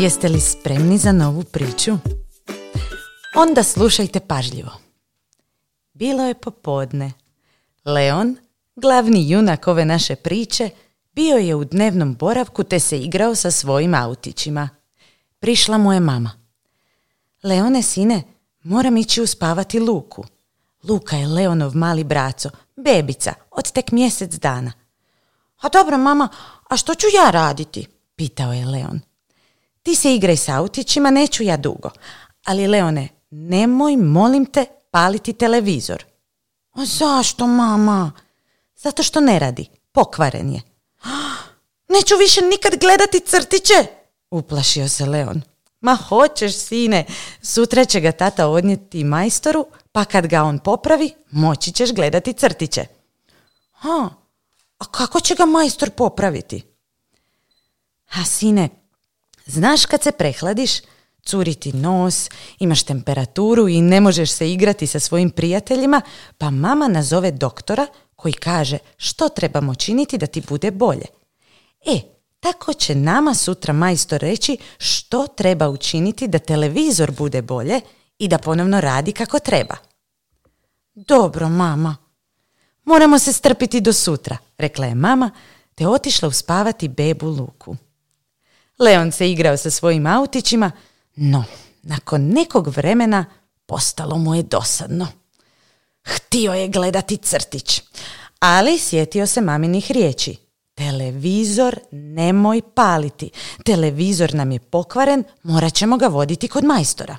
Jeste li spremni za novu priču? Onda slušajte pažljivo. Bilo je popodne. Leon, glavni junak ove naše priče, bio je u dnevnom boravku te se igrao sa svojim autićima. Prišla mu je mama. Leone, sine, moram ići uspavati Luku. Luka je Leonov mali braco, bebica, od tek mjesec dana. A dobro, mama, a što ću ja raditi? Pitao je Leon. Ti se igraj s autićima, neću ja dugo. Ali Leone, nemoj, molim te, paliti televizor. A zašto, mama? Zato što ne radi, pokvaren je. Neću više nikad gledati crtiće, uplašio se Leon. Ma hoćeš, sine, sutra će ga tata odnijeti majstoru, pa kad ga on popravi, moći ćeš gledati crtiće. Ha, a kako će ga majstor popraviti? A sine, znaš kad se prehladiš, curi ti nos, imaš temperaturu i ne možeš se igrati sa svojim prijateljima, pa mama nazove doktora koji kaže što trebamo činiti da ti bude bolje. E, tako će nama sutra majstor reći što treba učiniti da televizor bude bolje i da ponovno radi kako treba. Dobro, mama. Moramo se strpiti do sutra, rekla je mama, te otišla uspavati bebu Luku. Leon se igrao sa svojim autićima, no, nakon nekog vremena postalo mu je dosadno. Htio je gledati crtić, ali sjetio se maminih riječi. Televizor nemoj paliti. Televizor nam je pokvaren, morat ćemo ga voditi kod majstora.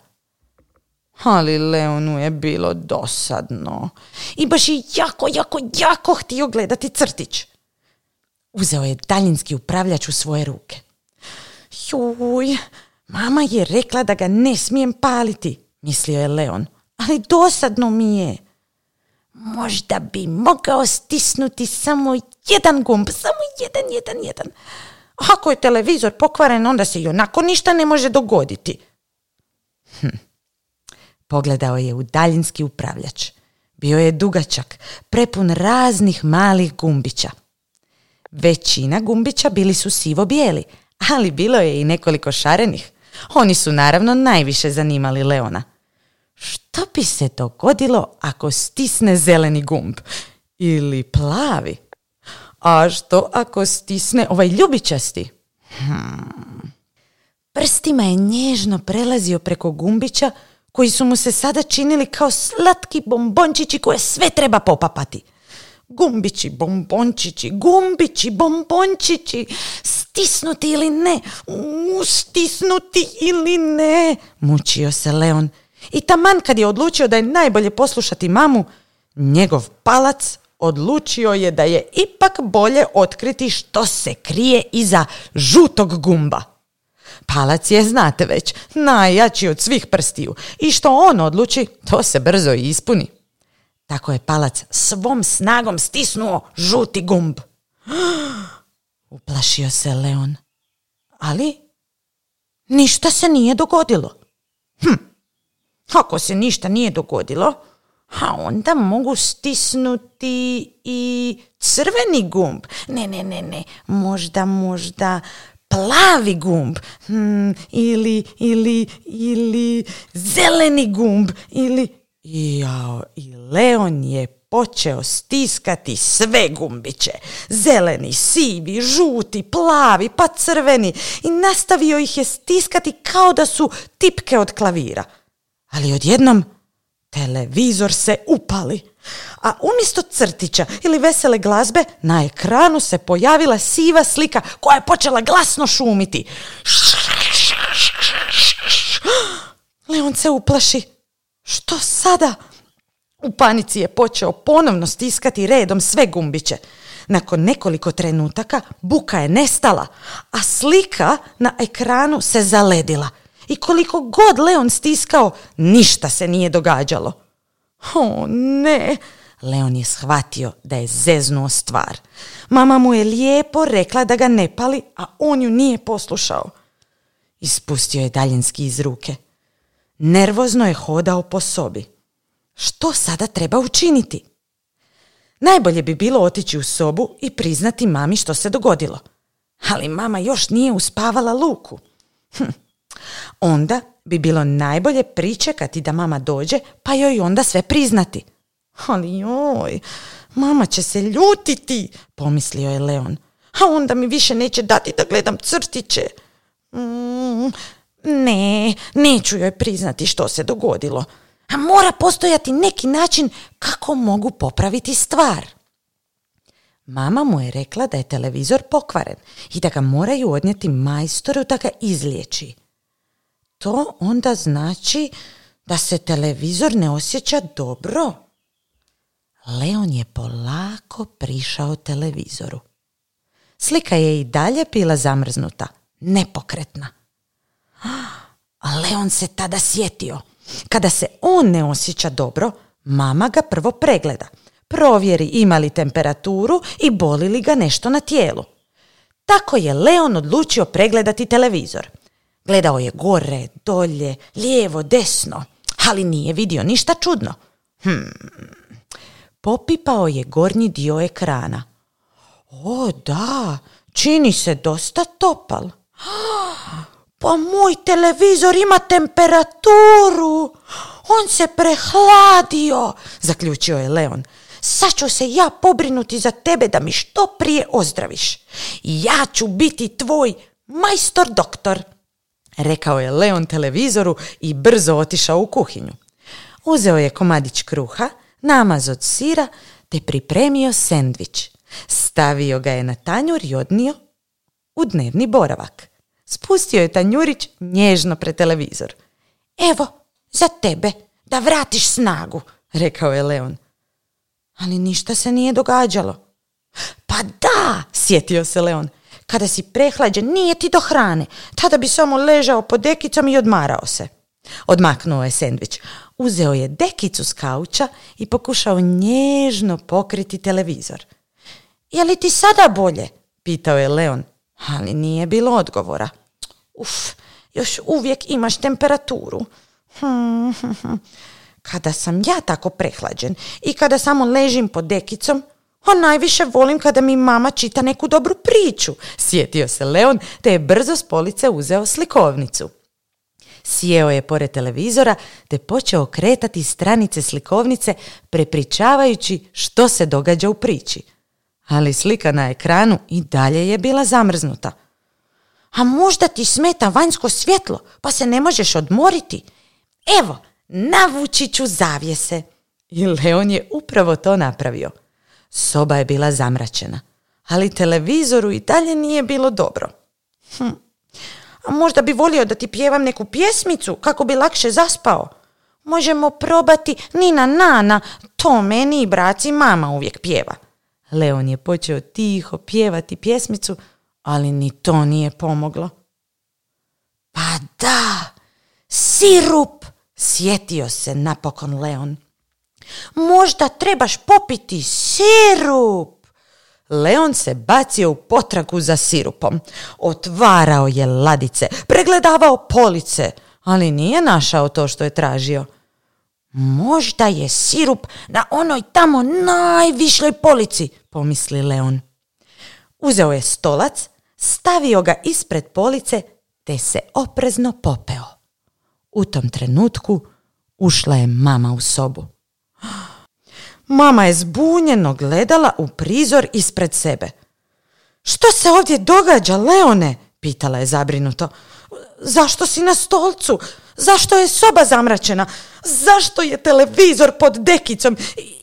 Ali Leonu je bilo dosadno. I baš je jako, jako, jako htio gledati crtić. Uzeo je daljinski upravljač u svoje ruke. Juj, mama je rekla da ga ne smijem paliti, mislio je Leon. Ali dosadno mi je. Možda bi mogao stisnuti samo jedan gumb, samo jedan, jedan, jedan. Ako je televizor pokvaren, onda se i onako ništa ne može dogoditi. Hm. Pogledao je u daljinski upravljač. Bio je dugačak, prepun raznih malih gumbića. Većina gumbića bili su sivo-bijeli, ali bilo je i nekoliko šarenih. Oni su naravno najviše zanimali Leona. Što bi se dogodilo ako stisne zeleni gumb? Ili plavi? A što ako stisne ovaj ljubičasti? Hmm. Prstima je nježno prelazio preko gumbića koji su mu se sada činili kao slatki bombončići koje sve treba popapati. Gumbići, bombončići, gumbići, bombončići, stisnuti ili ne, stisnuti ili ne, mučio se Leon. I taman kad je odlučio da je najbolje poslušati mamu, njegov palac odlučio je da je ipak bolje otkriti što se krije iza žutog gumba. Palac je, znate već, najjači od svih prstiju i što on odluči, to se brzo i ispuni. Tako je palac svom snagom stisnuo žuti gumb. Uplašio se Leon. Ali ništa se nije dogodilo. Hm, ako se ništa nije dogodilo, a onda mogu stisnuti i crveni gumb. Ne, ne, ne, ne, možda, možda plavi gumb hmm, ili, ili, ili zeleni gumb ili... Jao, i Leon je počeo stiskati sve gumbiće. Zeleni, sivi, žuti, plavi, pa crveni i nastavio ih je stiskati kao da su tipke od klavira. Ali odjednom televizor se upali a umjesto crtića ili vesele glazbe na ekranu se pojavila siva slika koja je počela glasno šumiti. Leon se uplaši. Što sada? U panici je počeo ponovno stiskati redom sve gumbiće. Nakon nekoliko trenutaka buka je nestala, a slika na ekranu se zaledila. I koliko god Leon stiskao, ništa se nije događalo. O ne, Leon je shvatio da je zeznuo stvar. Mama mu je lijepo rekla da ga ne pali, a on ju nije poslušao. Ispustio je daljinski iz ruke. Nervozno je hodao po sobi. Što sada treba učiniti? Najbolje bi bilo otići u sobu i priznati mami što se dogodilo. ali mama još nije uspavala Luku. Hm. Onda bi bilo najbolje pričekati da mama dođe, pa joj onda sve priznati. Ali joj, mama će se ljutiti, pomislio je Leon. A onda mi više neće dati da gledam crtiće. Mm, ne, neću joj priznati što se dogodilo. A mora postojati neki način kako mogu popraviti stvar. Mama mu je rekla da je televizor pokvaren i da ga moraju odnijeti majstoru da ga izliječi. To onda znači da se televizor ne osjeća dobro. Leon je polako prišao televizoru. Slika je i dalje bila zamrznuta, nepokretna. A Leon se tada sjetio. Kada se on ne osjeća dobro, mama ga prvo pregleda. Provjeri ima li temperaturu i boli li ga nešto na tijelu. Tako je Leon odlučio pregledati televizor. Gledao je gore, dolje, lijevo, desno, ali nije vidio ništa čudno. Hmm. Popipao je gornji dio ekrana. O da, čini se dosta topal. Pa moj televizor ima temperaturu. On se prehladio, zaključio je Leon. Sad ću se ja pobrinuti za tebe da mi što prije ozdraviš. Ja ću biti tvoj majstor doktor, rekao je Leon televizoru i brzo otišao u kuhinju. Uzeo je komadić kruha, namaz od sira te pripremio sendvič. Stavio ga je na tanjur i odnio u dnevni boravak. Spustio je tanjurić nježno pred televizor. Evo, za tebe, da vratiš snagu, rekao je Leon. Ali ništa se nije događalo. Pa da, sjetio se Leon. Kada si prehlađen, nije ti do hrane. Tada bi samo ležao pod dekicom i odmarao se. Odmaknuo je sendvič. Uzeo je dekicu s kauča i pokušao nježno pokriti televizor. Je li ti sada bolje? Pitao je Leon, ali nije bilo odgovora. Uf, još uvijek imaš temperaturu. Hm, hm, hm. Kada sam ja tako prehlađen i kada samo ležim pod dekicom, a najviše volim kada mi mama čita neku dobru priču, sjetio se Leon te je brzo s police uzeo slikovnicu. Sjeo je pored televizora te počeo kretati stranice slikovnice prepričavajući što se događa u priči. Ali slika na ekranu i dalje je bila zamrznuta. A možda ti smeta vanjsko svjetlo pa se ne možeš odmoriti? Evo, navući ću zavjese. I Leon je upravo to napravio. Soba je bila zamračena, ali televizoru i dalje nije bilo dobro. Hm. A možda bi volio da ti pjevam neku pjesmicu kako bi lakše zaspao. Možemo probati Nina Nana, to meni i braci mama uvijek pjeva. Leon je počeo tiho pjevati pjesmicu, ali ni to nije pomoglo. Pa da, sirup, sjetio se napokon Leon. Možda trebaš popiti sirup. Leon se bacio u potragu za sirupom. Otvarao je ladice, pregledavao police, ali nije našao to što je tražio. Možda je sirup na onoj tamo najvišljoj polici, pomisli Leon. Uzeo je stolac, stavio ga ispred police te se oprezno popeo. U tom trenutku ušla je mama u sobu. Mama je zbunjeno gledala u prizor ispred sebe. Što se ovdje događa, Leone? pitala je zabrinuto. Zašto si na stolcu? Zašto je soba zamračena? Zašto je televizor pod dekicom?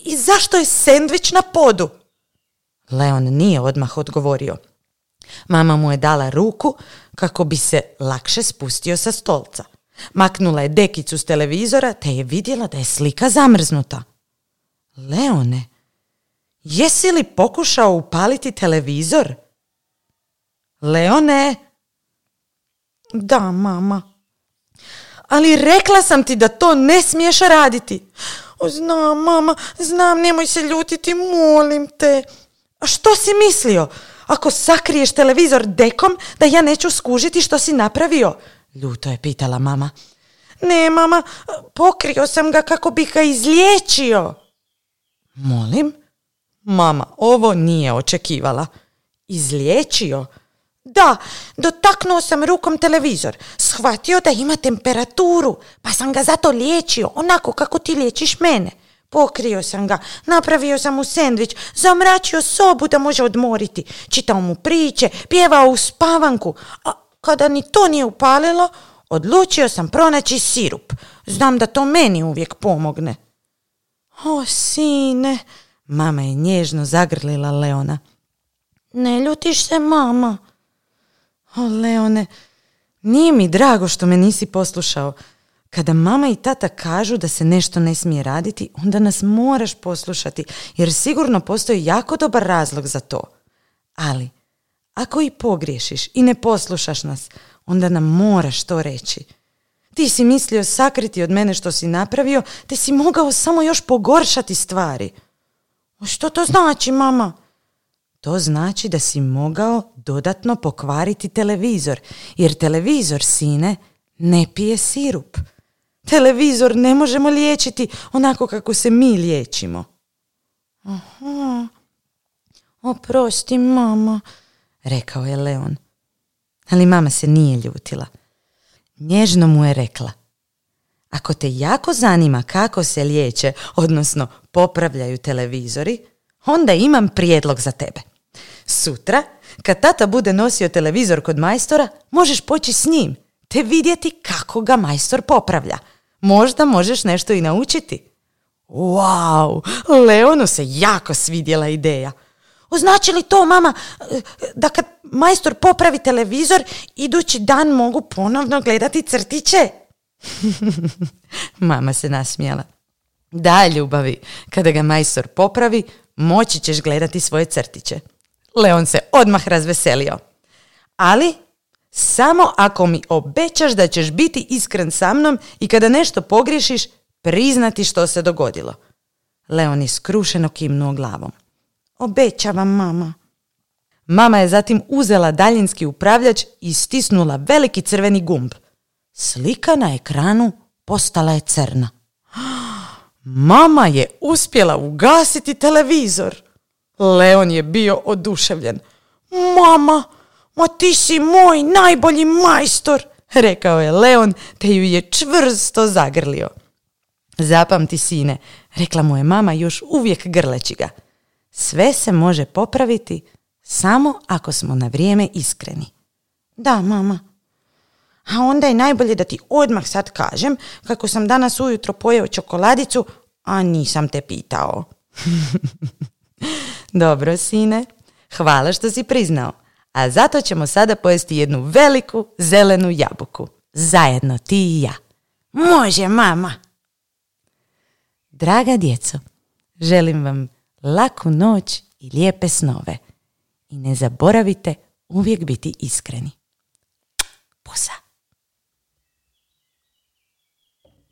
I zašto je sendvič na podu? Leon nije odmah odgovorio. Mama mu je dala ruku kako bi se lakše spustio sa stolca. Maknula je dekicu s televizora te je vidjela da je slika zamrznuta. Leone, jesi li pokušao upaliti televizor? Leone? Da, mama. Ali rekla sam ti da to ne smiješ raditi. O, znam, mama, znam, nemoj se ljutiti, molim te. Što si mislio? Ako sakriješ televizor dekom, da ja neću skužiti što si napravio? Ljuto je pitala mama. Ne, mama, pokrio sam ga kako bih ga izliječio. Molim? Mama, ovo nije očekivala. Izliječio? Da, dotaknuo sam rukom televizor. Shvatio da ima temperaturu, pa sam ga zato liječio, onako kako ti liječiš mene. Pokrio sam ga, napravio sam mu sendvič, zamračio sobu da može odmoriti, čitao mu priče, pjevao u spavanku, a kada ni to nije upalilo, odlučio sam pronaći sirup. Znam da to meni uvijek pomogne. O, sine, mama je nježno zagrlila Leona. Ne ljutiš se, mama? O, Leone, nije mi drago što me nisi poslušao. Kada mama i tata kažu da se nešto ne smije raditi, onda nas moraš poslušati, jer sigurno postoji jako dobar razlog za to. Ali, ako i pogriješiš i ne poslušaš nas, onda nam moraš to reći. Ti si mislio sakriti od mene što si napravio, te si mogao samo još pogoršati stvari. Što to znači, mama? To znači da si mogao dodatno pokvariti televizor, jer televizor, sine, ne pije sirup. Televizor ne možemo liječiti onako kako se mi liječimo. Aha, oprosti mama, rekao je Leon. Ali mama se nije ljutila. Nježno mu je rekla. Ako te jako zanima kako se liječe, odnosno popravljaju televizori, onda imam prijedlog za tebe. Sutra, kad tata bude nosio televizor kod majstora, možeš poći s njim, te vidjeti kako ga majstor popravlja. Možda možeš nešto i naučiti. Wow, Leonu se jako svidjela ideja. Označi li to, mama, da kad majstor popravi televizor, idući dan mogu ponovno gledati crtiće? mama se nasmijala. Da, ljubavi, kada ga majstor popravi, moći ćeš gledati svoje crtiće. Leon se odmah razveselio. Ali samo ako mi obećaš da ćeš biti iskren sa mnom i kada nešto pogriješiš, priznati što se dogodilo. Leon je skrušeno kimnuo glavom. Obećavam, mama. Mama je zatim uzela daljinski upravljač i stisnula veliki crveni gumb. Slika na ekranu postala je crna. Mama je uspjela ugasiti televizor. Leon je bio oduševljen. Mama, ma ti si moj najbolji majstor, rekao je Leon, te ju je čvrsto zagrlio. Zapamti, sine, rekla mu je mama još uvijek grleći ga. Sve se može popraviti samo ako smo na vrijeme iskreni. Da, mama. A onda je najbolje da ti odmah sad kažem kako sam danas ujutro pojeo čokoladicu, a nisam te pitao. Dobro, sine. Hvala što si priznao. A zato ćemo sada pojesti jednu veliku zelenu jabuku. Zajedno ti i ja. Može, mama. Draga djeco, želim vam laku noć i lijepe snove. I ne zaboravite uvijek biti iskreni.